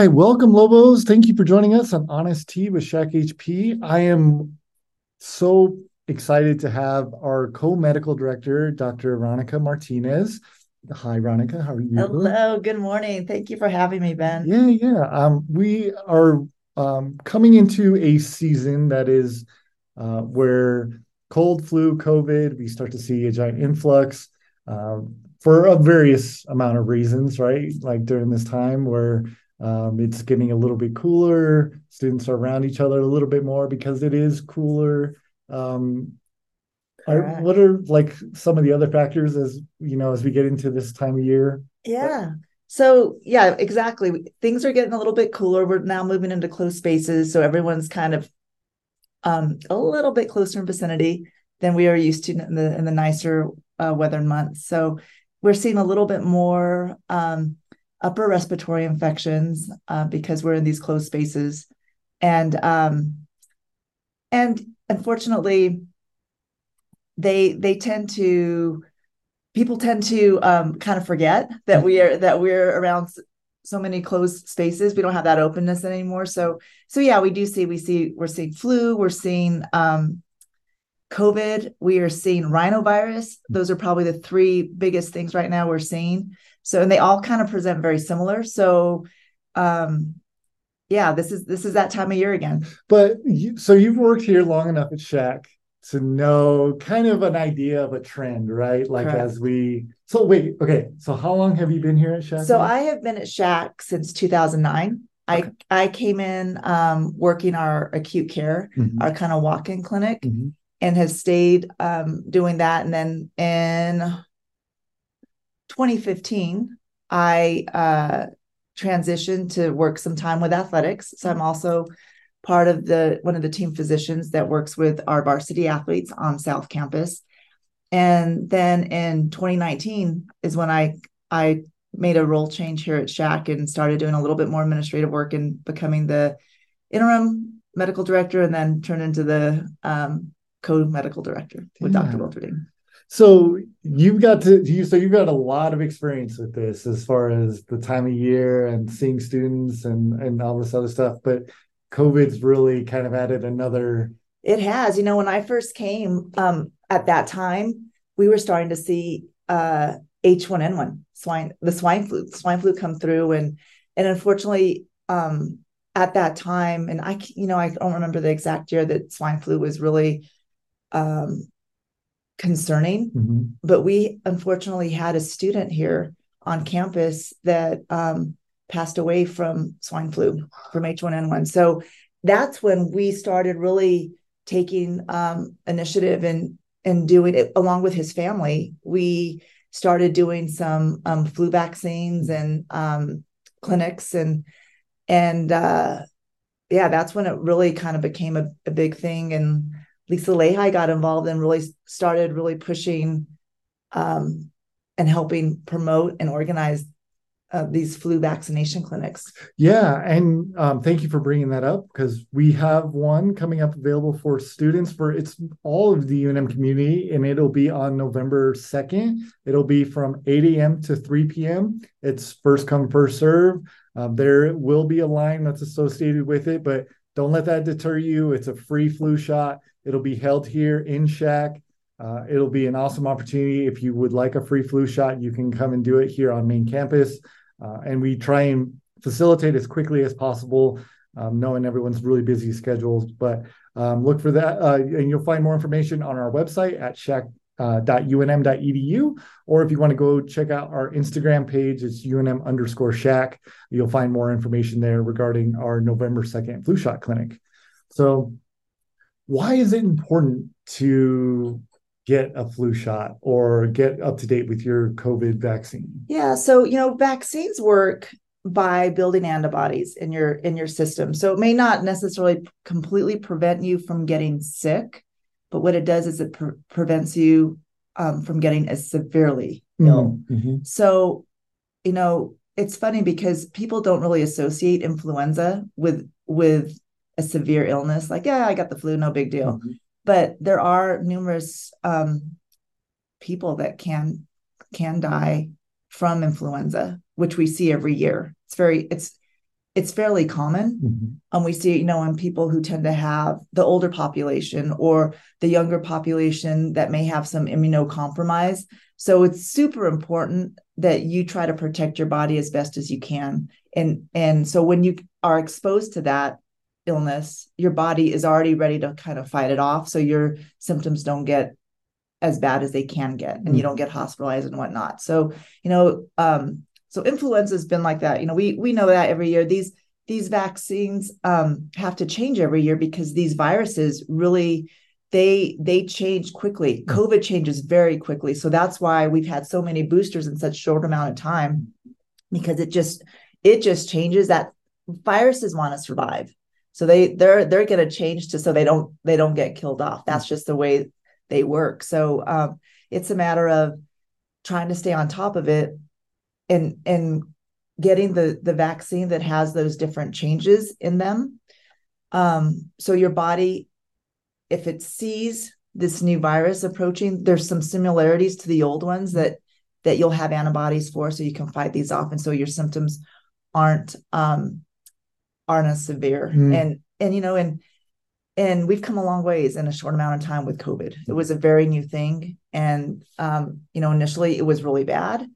right, welcome Lobos. Thank you for joining us on Honest Tea with SHAC HP. I am so excited to have our co-medical director, Dr. Ronica Martinez. Hi, Ronica. How are you? Hello. Good morning. Thank you for having me, Ben. Yeah, yeah. Um, we are um, coming into a season that is uh, where cold, flu, COVID, we start to see a giant influx uh, for a various amount of reasons, right? Like during this time where um, it's getting a little bit cooler, students are around each other a little bit more because it is cooler. Um, are, what are like some of the other factors as you know as we get into this time of year? Yeah. So yeah, exactly. Things are getting a little bit cooler. We're now moving into closed spaces, so everyone's kind of um, a little bit closer in vicinity than we are used to in the in the nicer uh, weather months. So we're seeing a little bit more um, upper respiratory infections uh, because we're in these closed spaces, and um, and unfortunately, they they tend to people tend to um, kind of forget that we are that we're around so many closed spaces. We don't have that openness anymore. So so yeah we do see we see we're seeing flu we're seeing um covid we are seeing rhinovirus. Those are probably the three biggest things right now we're seeing so and they all kind of present very similar so um yeah this is this is that time of year again but you, so you've worked here long enough at SHAC to know kind of an idea of a trend, right? Like Correct. as we so wait, okay. So how long have you been here at SHAC? So now? I have been at SHAC since 2009. Okay. I I came in um, working our acute care, mm-hmm. our kind of walk-in clinic, mm-hmm. and have stayed um, doing that. And then in 2015, I uh, transitioned to work some time with athletics. So I'm also part of the one of the team physicians that works with our varsity athletes on South Campus. And then in 2019 is when I I made a role change here at SHAC and started doing a little bit more administrative work and becoming the interim medical director and then turned into the um, co-medical director with yeah. Dr. Wilterding. So you've got to you so you've got a lot of experience with this as far as the time of year and seeing students and and all this other stuff. But COVID's really kind of added another. It has. You know, when I first came um, at that time, we were starting to see uh, H1N1 swine, the swine flu, swine flu come through, and and unfortunately, um, at that time, and I, you know, I don't remember the exact year that swine flu was really um, concerning, mm-hmm. but we unfortunately had a student here on campus that um, passed away from swine flu, from H1N1. So that's when we started really taking um, initiative and and doing it along with his family. We started doing some um, flu vaccines and um, clinics and and uh, yeah, that's when it really kind of became a, a big thing. And Lisa Lehigh got involved and really started really pushing um, and helping promote and organize uh, these flu vaccination clinics. Yeah, and um, thank you for bringing that up because we have one coming up available for students for it's all of the UNM community, and it'll be on November second. It'll be from 8 a.m. to 3 p.m. It's first come first serve. Um, there will be a line that's associated with it, but don't let that deter you. It's a free flu shot. It'll be held here in SHAC. Uh, it'll be an awesome opportunity. If you would like a free flu shot, you can come and do it here on main campus. Uh, and we try and facilitate as quickly as possible, um, knowing everyone's really busy schedules. But um, look for that, uh, and you'll find more information on our website at shac.unm.edu. Uh, or if you want to go check out our Instagram page, it's unm underscore shac. You'll find more information there regarding our November 2nd flu shot clinic. So, why is it important to get a flu shot or get up to date with your COVID vaccine? Yeah, so you know, vaccines work by building antibodies in your in your system. So it may not necessarily completely prevent you from getting sick, but what it does is it pre- prevents you um, from getting as severely ill. Mm-hmm. So, you know, it's funny because people don't really associate influenza with with a severe illness. Like, yeah, I got the flu, no big deal. Mm-hmm but there are numerous um, people that can can die from influenza, which we see every year. It's very it's it's fairly common. Mhm. Um, we see, you know, in people who tend to have the older population or the younger population that may have some immunocompromise. So it's super important that you try to protect your body as best as you can. And and so when you are exposed to that illness, your body is already ready to kind of fight it off. So your symptoms don't get as bad as they can get and you Mm. don't get hospitalized and whatnot. So, you know, um, so influenza has been like that. You know, we we know that every year. These these vaccines um, have to change every year because these viruses really they they change quickly. Mm. COVID changes very quickly. So that's why we've had so many boosters in such short amount of time because it just it just changes that viruses want to survive. So they they're they're going to change to so they don't they don't get killed off. That's just the way they work. So um, it's a matter of trying to stay on top of it and and getting the the vaccine that has those different changes in them. Um, so your body, if it sees this new virus approaching, there's some similarities to the old ones that that you'll have antibodies for, so you can fight these off, and so your symptoms aren't um, aren't as severe. Mm. And and you know and and we've come a long ways in a short amount of time with COVID. It was a very new thing, and um, you know initially it was really bad,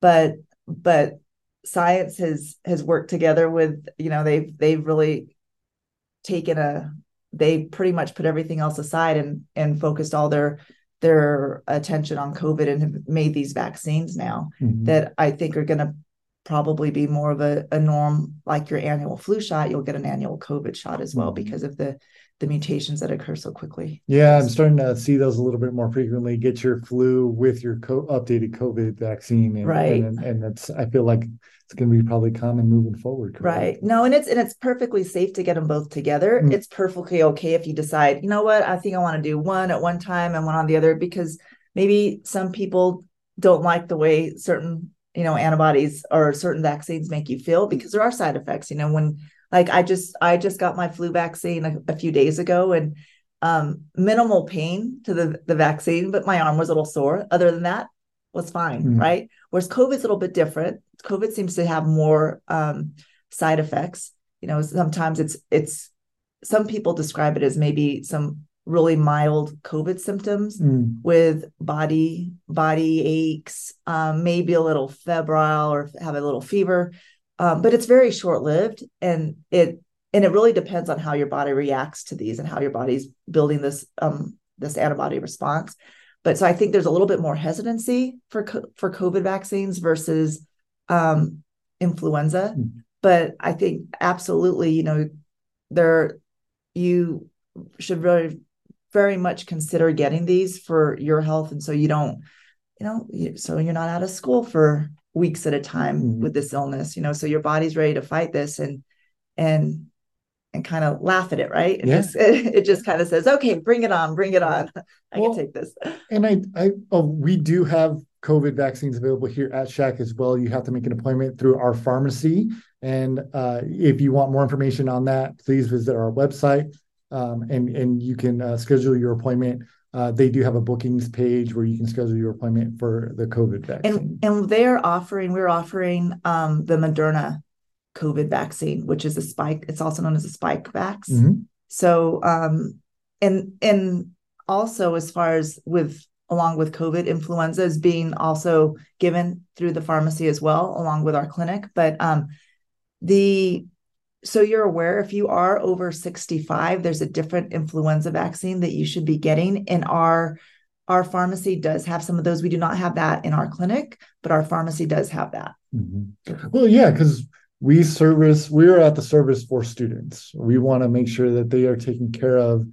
but but science has has worked together with you know they've they've really taken a they pretty much put everything else aside and and focused all their their attention on COVID and have made these vaccines now Mhm. that I think are going to probably be more of a, a norm like your annual flu shot you'll get an annual covid shot as well Mhm. because of the the mutations that occur so quickly Yeah, I'm starting to see those a little bit more frequently. Get your flu with your co- updated COVID vaccine, and, Right. And, and that's I feel like it's going to be probably common moving forward. correct? right no and it's and it's perfectly safe to get them both together Mm. it's perfectly okay if you decide you know what i think i want to do one at one time and one on the other because maybe some people don't like the way certain you know antibodies or certain vaccines make you feel because there are side effects you know when like i just i just got my flu vaccine a, a few days ago and um minimal pain to the the vaccine but my arm was a little sore. Other than that was fine Mm. right? Whereas covid's a little bit different. Covid seems to have more um side effects. You know sometimes it's it's some people describe it as maybe some really mild covid symptoms Mm. with body body aches um, maybe a little febrile or have a little fever um, but it's very short lived and it and it really depends on how your body reacts to these and how your body's building this um, this antibody response but so i think there's a little bit more hesitancy for co- for covid vaccines versus um, influenza Mhm. but i think absolutely you know there you should really very much consider getting these for your health and so you don't you know you, so you're not out of school for weeks at a time Mhm. with this illness you know so your body's ready to fight this and and and kind of laugh at it right it Yeah. just it, it just kind of says okay bring it on bring it on i Well, can take this And I, I, oh, we do have COVID vaccines available here at SHAC as well. You have to make an appointment through our pharmacy. And uh, if you want more information on that, please visit our website um, and and you can uh, schedule your appointment. Uh, they do have a bookings page where you can schedule your appointment for the COVID vaccine. and and they're offering we're offering um the moderna covid vaccine which is a spike it's also known as a Spikevax Mhm. So, um, and and also as far as with along with COVID, influenza is being also given through the pharmacy as well, along with our clinic. But um, the so you're aware if you are over 65, there's a different influenza vaccine that you should be getting. And our our pharmacy does have some of those. We do not have that in our clinic, but our pharmacy does have that. Mhm. Well, yeah, because we service, we're at the service for students. We want to make sure that they are taken care of.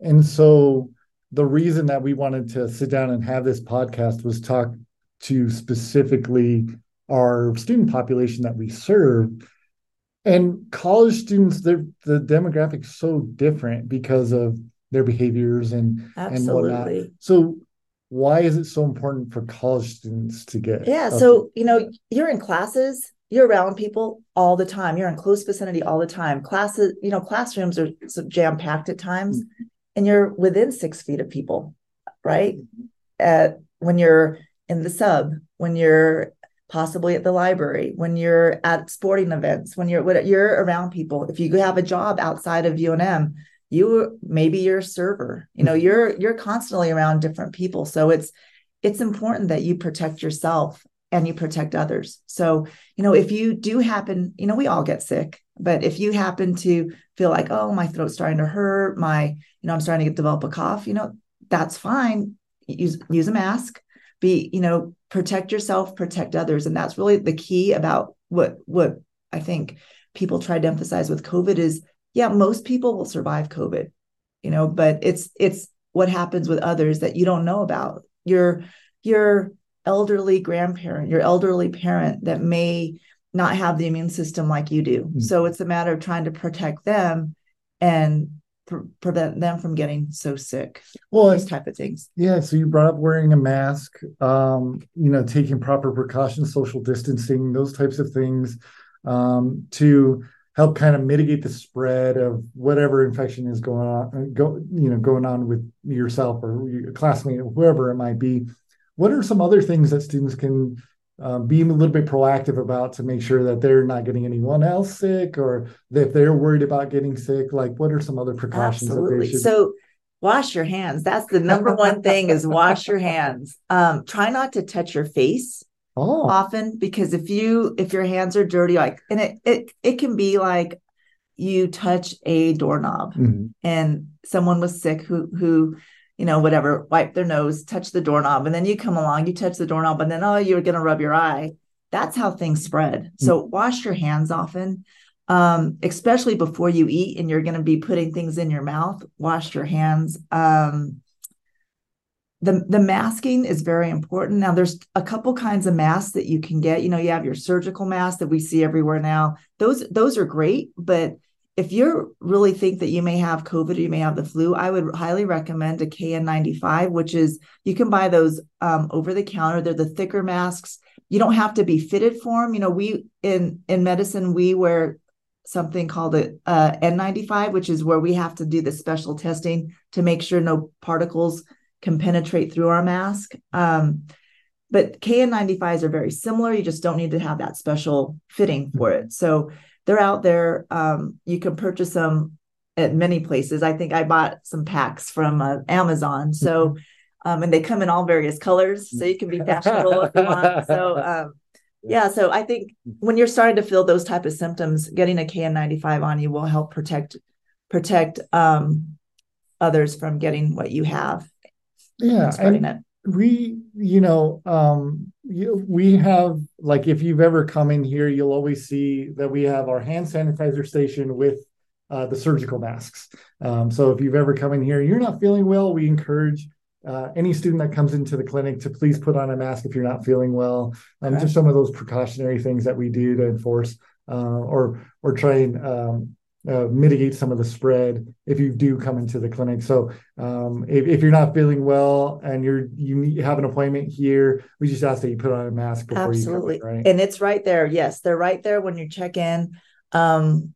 And so the reason that we wanted to sit down and have this podcast was talk to specifically our student population that we serve. And college students, they're, the demographic is so different because of their behaviors and and whatnot. So why is it so important for college students to get Yeah. up So, you know, you're in classes, you're around people all the time. You're in close vicinity all the time. Classes, you know, classrooms are jam packed at times, mm-hmm. and you're within six feet of people, right? Mm-hmm. At when you're in the sub, when you're possibly at the library, when you're at sporting events, when you're when you're around people. If you have a job outside of UNM, you maybe you're a server. You know, mm-hmm. you're you're constantly around different people. So it's it's important that you protect yourself and you protect others. So, you know, if you do happen, you know, we all get sick, but if you happen to feel like, oh, my throat's starting to hurt, my, you know, I'm starting to develop a cough, you know, that's fine. Use use a mask. Be, you know, protect yourself, protect others. And that's really the key about what what I think people try to emphasize with COVID is, yeah, most people will survive COVID, you know, but it's it's what happens with others that you don't know about. Your your elderly grandparent, your elderly parent that may not have the immune system like you do. Mm-hmm. So it's a matter of trying to protect them and pre- prevent them from getting so sick. Well, these type of things. Yeah. So you brought up wearing a mask, um, you know, taking proper precautions, social distancing, those types of things um, to help kind of mitigate the spread of whatever infection is going on, go, you know, going on with yourself or your classmate, or whoever it might be. What are some other things that students can um, be a little bit proactive about to make sure that they're not getting anyone else sick or if they're worried about getting sick like what are some other precautions absolutely should... so wash your hands that's the number one thing is wash your hands um, try not to touch your face oh. often because if you if your hands are dirty like and it it, it can be like you touch a doorknob mm-hmm. and someone was sick who who you know, whatever, wipe their nose, touch the doorknob, and then you come along, you touch the doorknob, and then oh, you're going to rub your eye. That's how things spread. Mm-hmm. So wash your hands often, um, especially before you eat, and you're going to be putting things in your mouth. Wash your hands. Um, the the masking is very important. Now, there's a couple kinds of masks that you can get. You know, you have your surgical mask that we see everywhere now. Those those are great, but if you really think that you may have COVID or you may have the flu, I would highly recommend a KN95, which is you can buy those um, over the counter. They're the thicker masks. You don't have to be fitted for them. You know, we in in medicine we wear something called a uh, N95, which is where we have to do the special testing to make sure no particles can penetrate through our mask. Um, but KN95s are very similar. You just don't need to have that special fitting for it. So they're out there. Um, you can purchase them at many places. I think I bought some packs from uh, Amazon. So, mm-hmm. um, and they come in all various colors, so you can be fashionable if you want. So, um, yeah. So I think when you're starting to feel those type of symptoms, getting a KN95 on you will help protect protect um, others from getting what you have. Yeah, and, it we you know um we have like if you've ever come in here you'll always see that we have our hand sanitizer station with uh, the surgical masks um, so if you've ever come in here you're not feeling well we encourage uh, any student that comes into the clinic to please put on a mask if you're not feeling well um, okay. just some of those precautionary things that we do to enforce uh, or or try and um, uh, mitigate some of the spread if you do come into the clinic. So um, if, if, you're not feeling well and you're you have an appointment here, we just ask that you put on a mask before Absolutely. you come in, right? And it's right there. Yes, they're right there when you check in. Um,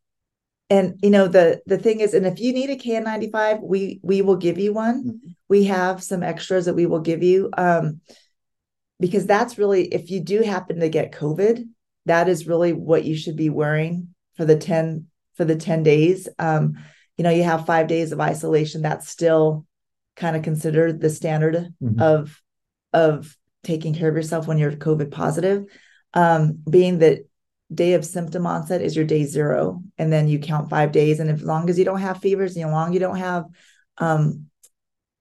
and you know the the thing is, and if you need a KN95, we we will give you one. Mm-hmm. We have some extras that we will give you. Um, because that's really if you do happen to get COVID, that is really what you should be wearing for the 10 for the 10 days. Um, you know, you have five days of isolation. That's still kind of considered the standard mm-hmm. of of taking care of yourself when you're COVID positive. Um, being that day of symptom onset is your day zero, and then you count five days. And as long as you don't have fevers, and as long as you don't have um,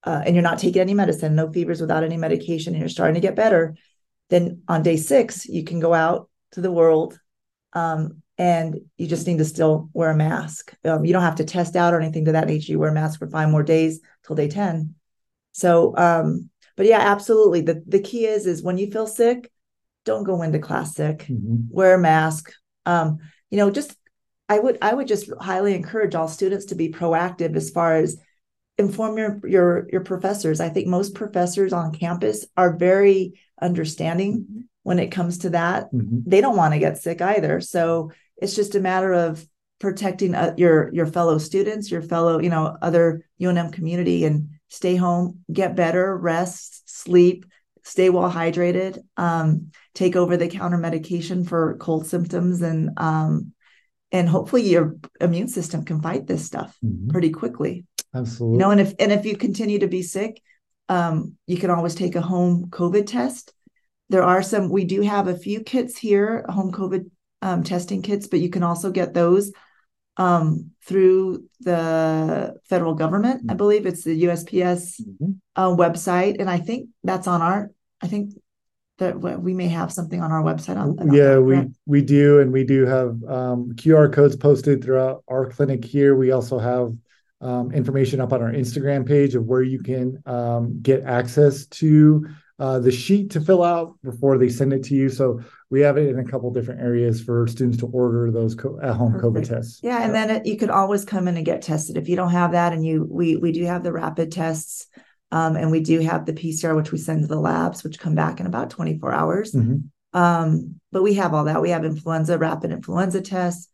uh, and you're not taking any medicine, no fevers without any medication, and you're starting to get better, then on day six, you can go out to the world um, and you just need to still wear a mask. Um, you don't have to test out or anything to that nature. You wear a mask for five more days till day 10. So, um, but yeah, absolutely. The, the key is, is when you feel sick, don't go into class sick, mm-hmm. wear a mask. Um, you know, just, I would, I would just highly encourage all students to be proactive as far as inform your, your, your professors. I think most professors on campus are very understanding mm-hmm. when it comes to that. Mm-hmm. They don't want to get sick either. So it's just a matter of protecting uh, your your fellow students, your fellow, you know, other UNM community and stay home, get better, rest, sleep, stay well hydrated, um, take over the counter medication for cold symptoms, and um, and hopefully your immune system can fight this stuff mm-hmm. pretty quickly. Absolutely. You know, and if and if you continue to be sick, um, you can always take a home COVID test. There are some. We do have a few kits here, home COVID um, testing kits, but you can also get those um, through the federal government. I mm-hmm. believe it's the USPS mm-hmm. uh, website, and I think that's on our. I think that we may have something on our website. On, yeah, that, we we do, and we do have um, QR codes posted throughout our clinic here. We also have um, information up on our Instagram page of where you can um, get access to uh, the sheet to fill out before they send it to you. So we have it in a couple different areas for students to order those co- at-home COVID tests. Yeah, and then it, you can always come in and get tested if you don't have that. And you, we we do have the rapid tests, um, and we do have the PCR, which we send to the labs, which come back in about 24 hours. Mm-hmm. Um, but we have all that. We have influenza, rapid influenza tests.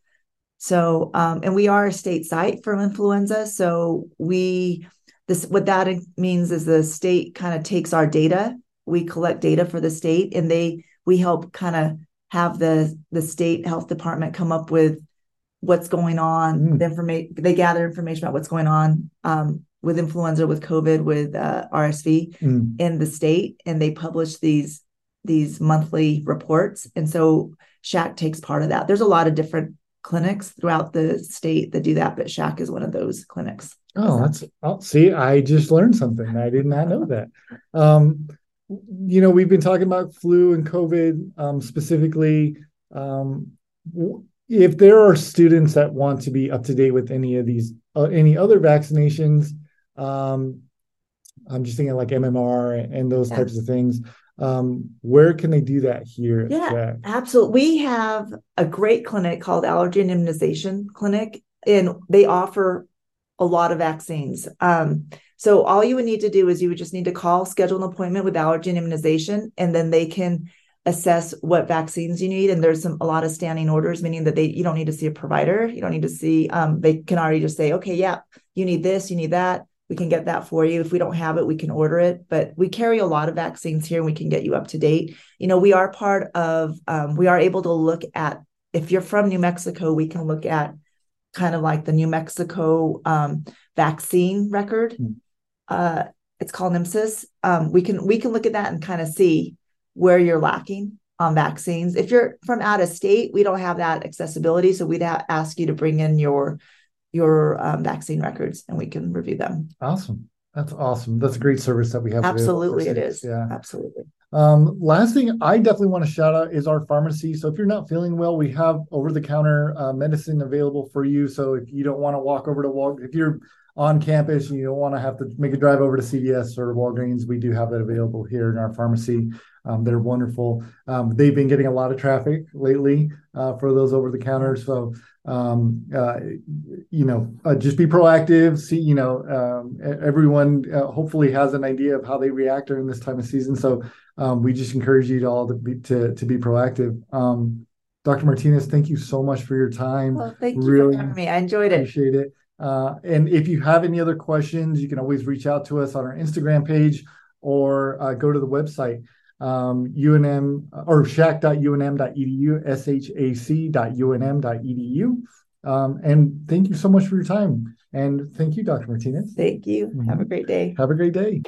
So, um, and we are a state site for influenza. So we this what that means is the state kind of takes our data we collect data for the state and they we help kind of have the the state health department come up with what's going on mm. the information they gather information about what's going on um, with influenza with covid with uh, rsv mm. in the state and they publish these these monthly reports and so SHAC takes part of that there's a lot of different clinics throughout the state that do that but SHAC is one of those clinics oh that's oh, see i just learned something i did not know that um, you know, we've been talking about flu and COVID um, specifically. Um, if there are students that want to be up to date with any of these, uh, any other vaccinations, um, I'm just thinking like MMR and those yes. types of things. Um, where can they do that here? Yeah, absolutely. We have a great clinic called Allergy and Immunization Clinic, and they offer a lot of vaccines. Um, so all you would need to do is you would just need to call, schedule an appointment with allergy and immunization, and then they can assess what vaccines you need. And there's some a lot of standing orders, meaning that they you don't need to see a provider, you don't need to see. Um, they can already just say, okay, yeah, you need this, you need that. We can get that for you. If we don't have it, we can order it. But we carry a lot of vaccines here, and we can get you up to date. You know, we are part of. Um, we are able to look at if you're from New Mexico, we can look at kind of like the New Mexico um, vaccine record. Mm uh, it's called NMSIS. Um, we can we can look at that and kind of see where you're lacking on vaccines. If you're from out of state, we don't have that accessibility, so we'd ha- ask you to bring in your your um, vaccine records and we can review them. Awesome. That's awesome. That's a great service that we have. Absolutely, it is. Yeah, absolutely. Um, last thing I definitely want to shout out is our pharmacy. So if you're not feeling well, we have over the counter uh, medicine available for you. So if you don't want to walk over to walk, if you're on campus and you don't want to have to make a drive over to CVS or Walgreens, we do have that available here in our pharmacy. Um, they're wonderful. Um, they've been getting a lot of traffic lately uh, for those over the counter. So, um, uh, you know, uh, just be proactive. See, you know, um, everyone uh, hopefully has an idea of how they react during this time of season. So, um, we just encourage you to all to be to, to be proactive. Um, Dr. Martinez, thank you so much for your time. Well, thank you really for having me. I enjoyed it. Appreciate it. Uh, and if you have any other questions, you can always reach out to us on our Instagram page or uh, go to the website, um, UNM or shac.unm.edu, shac.unm.edu. Um, and thank you so much for your time. And thank you, Dr. Martinez. Thank you. Mm-hmm. Have a great day. Have a great day.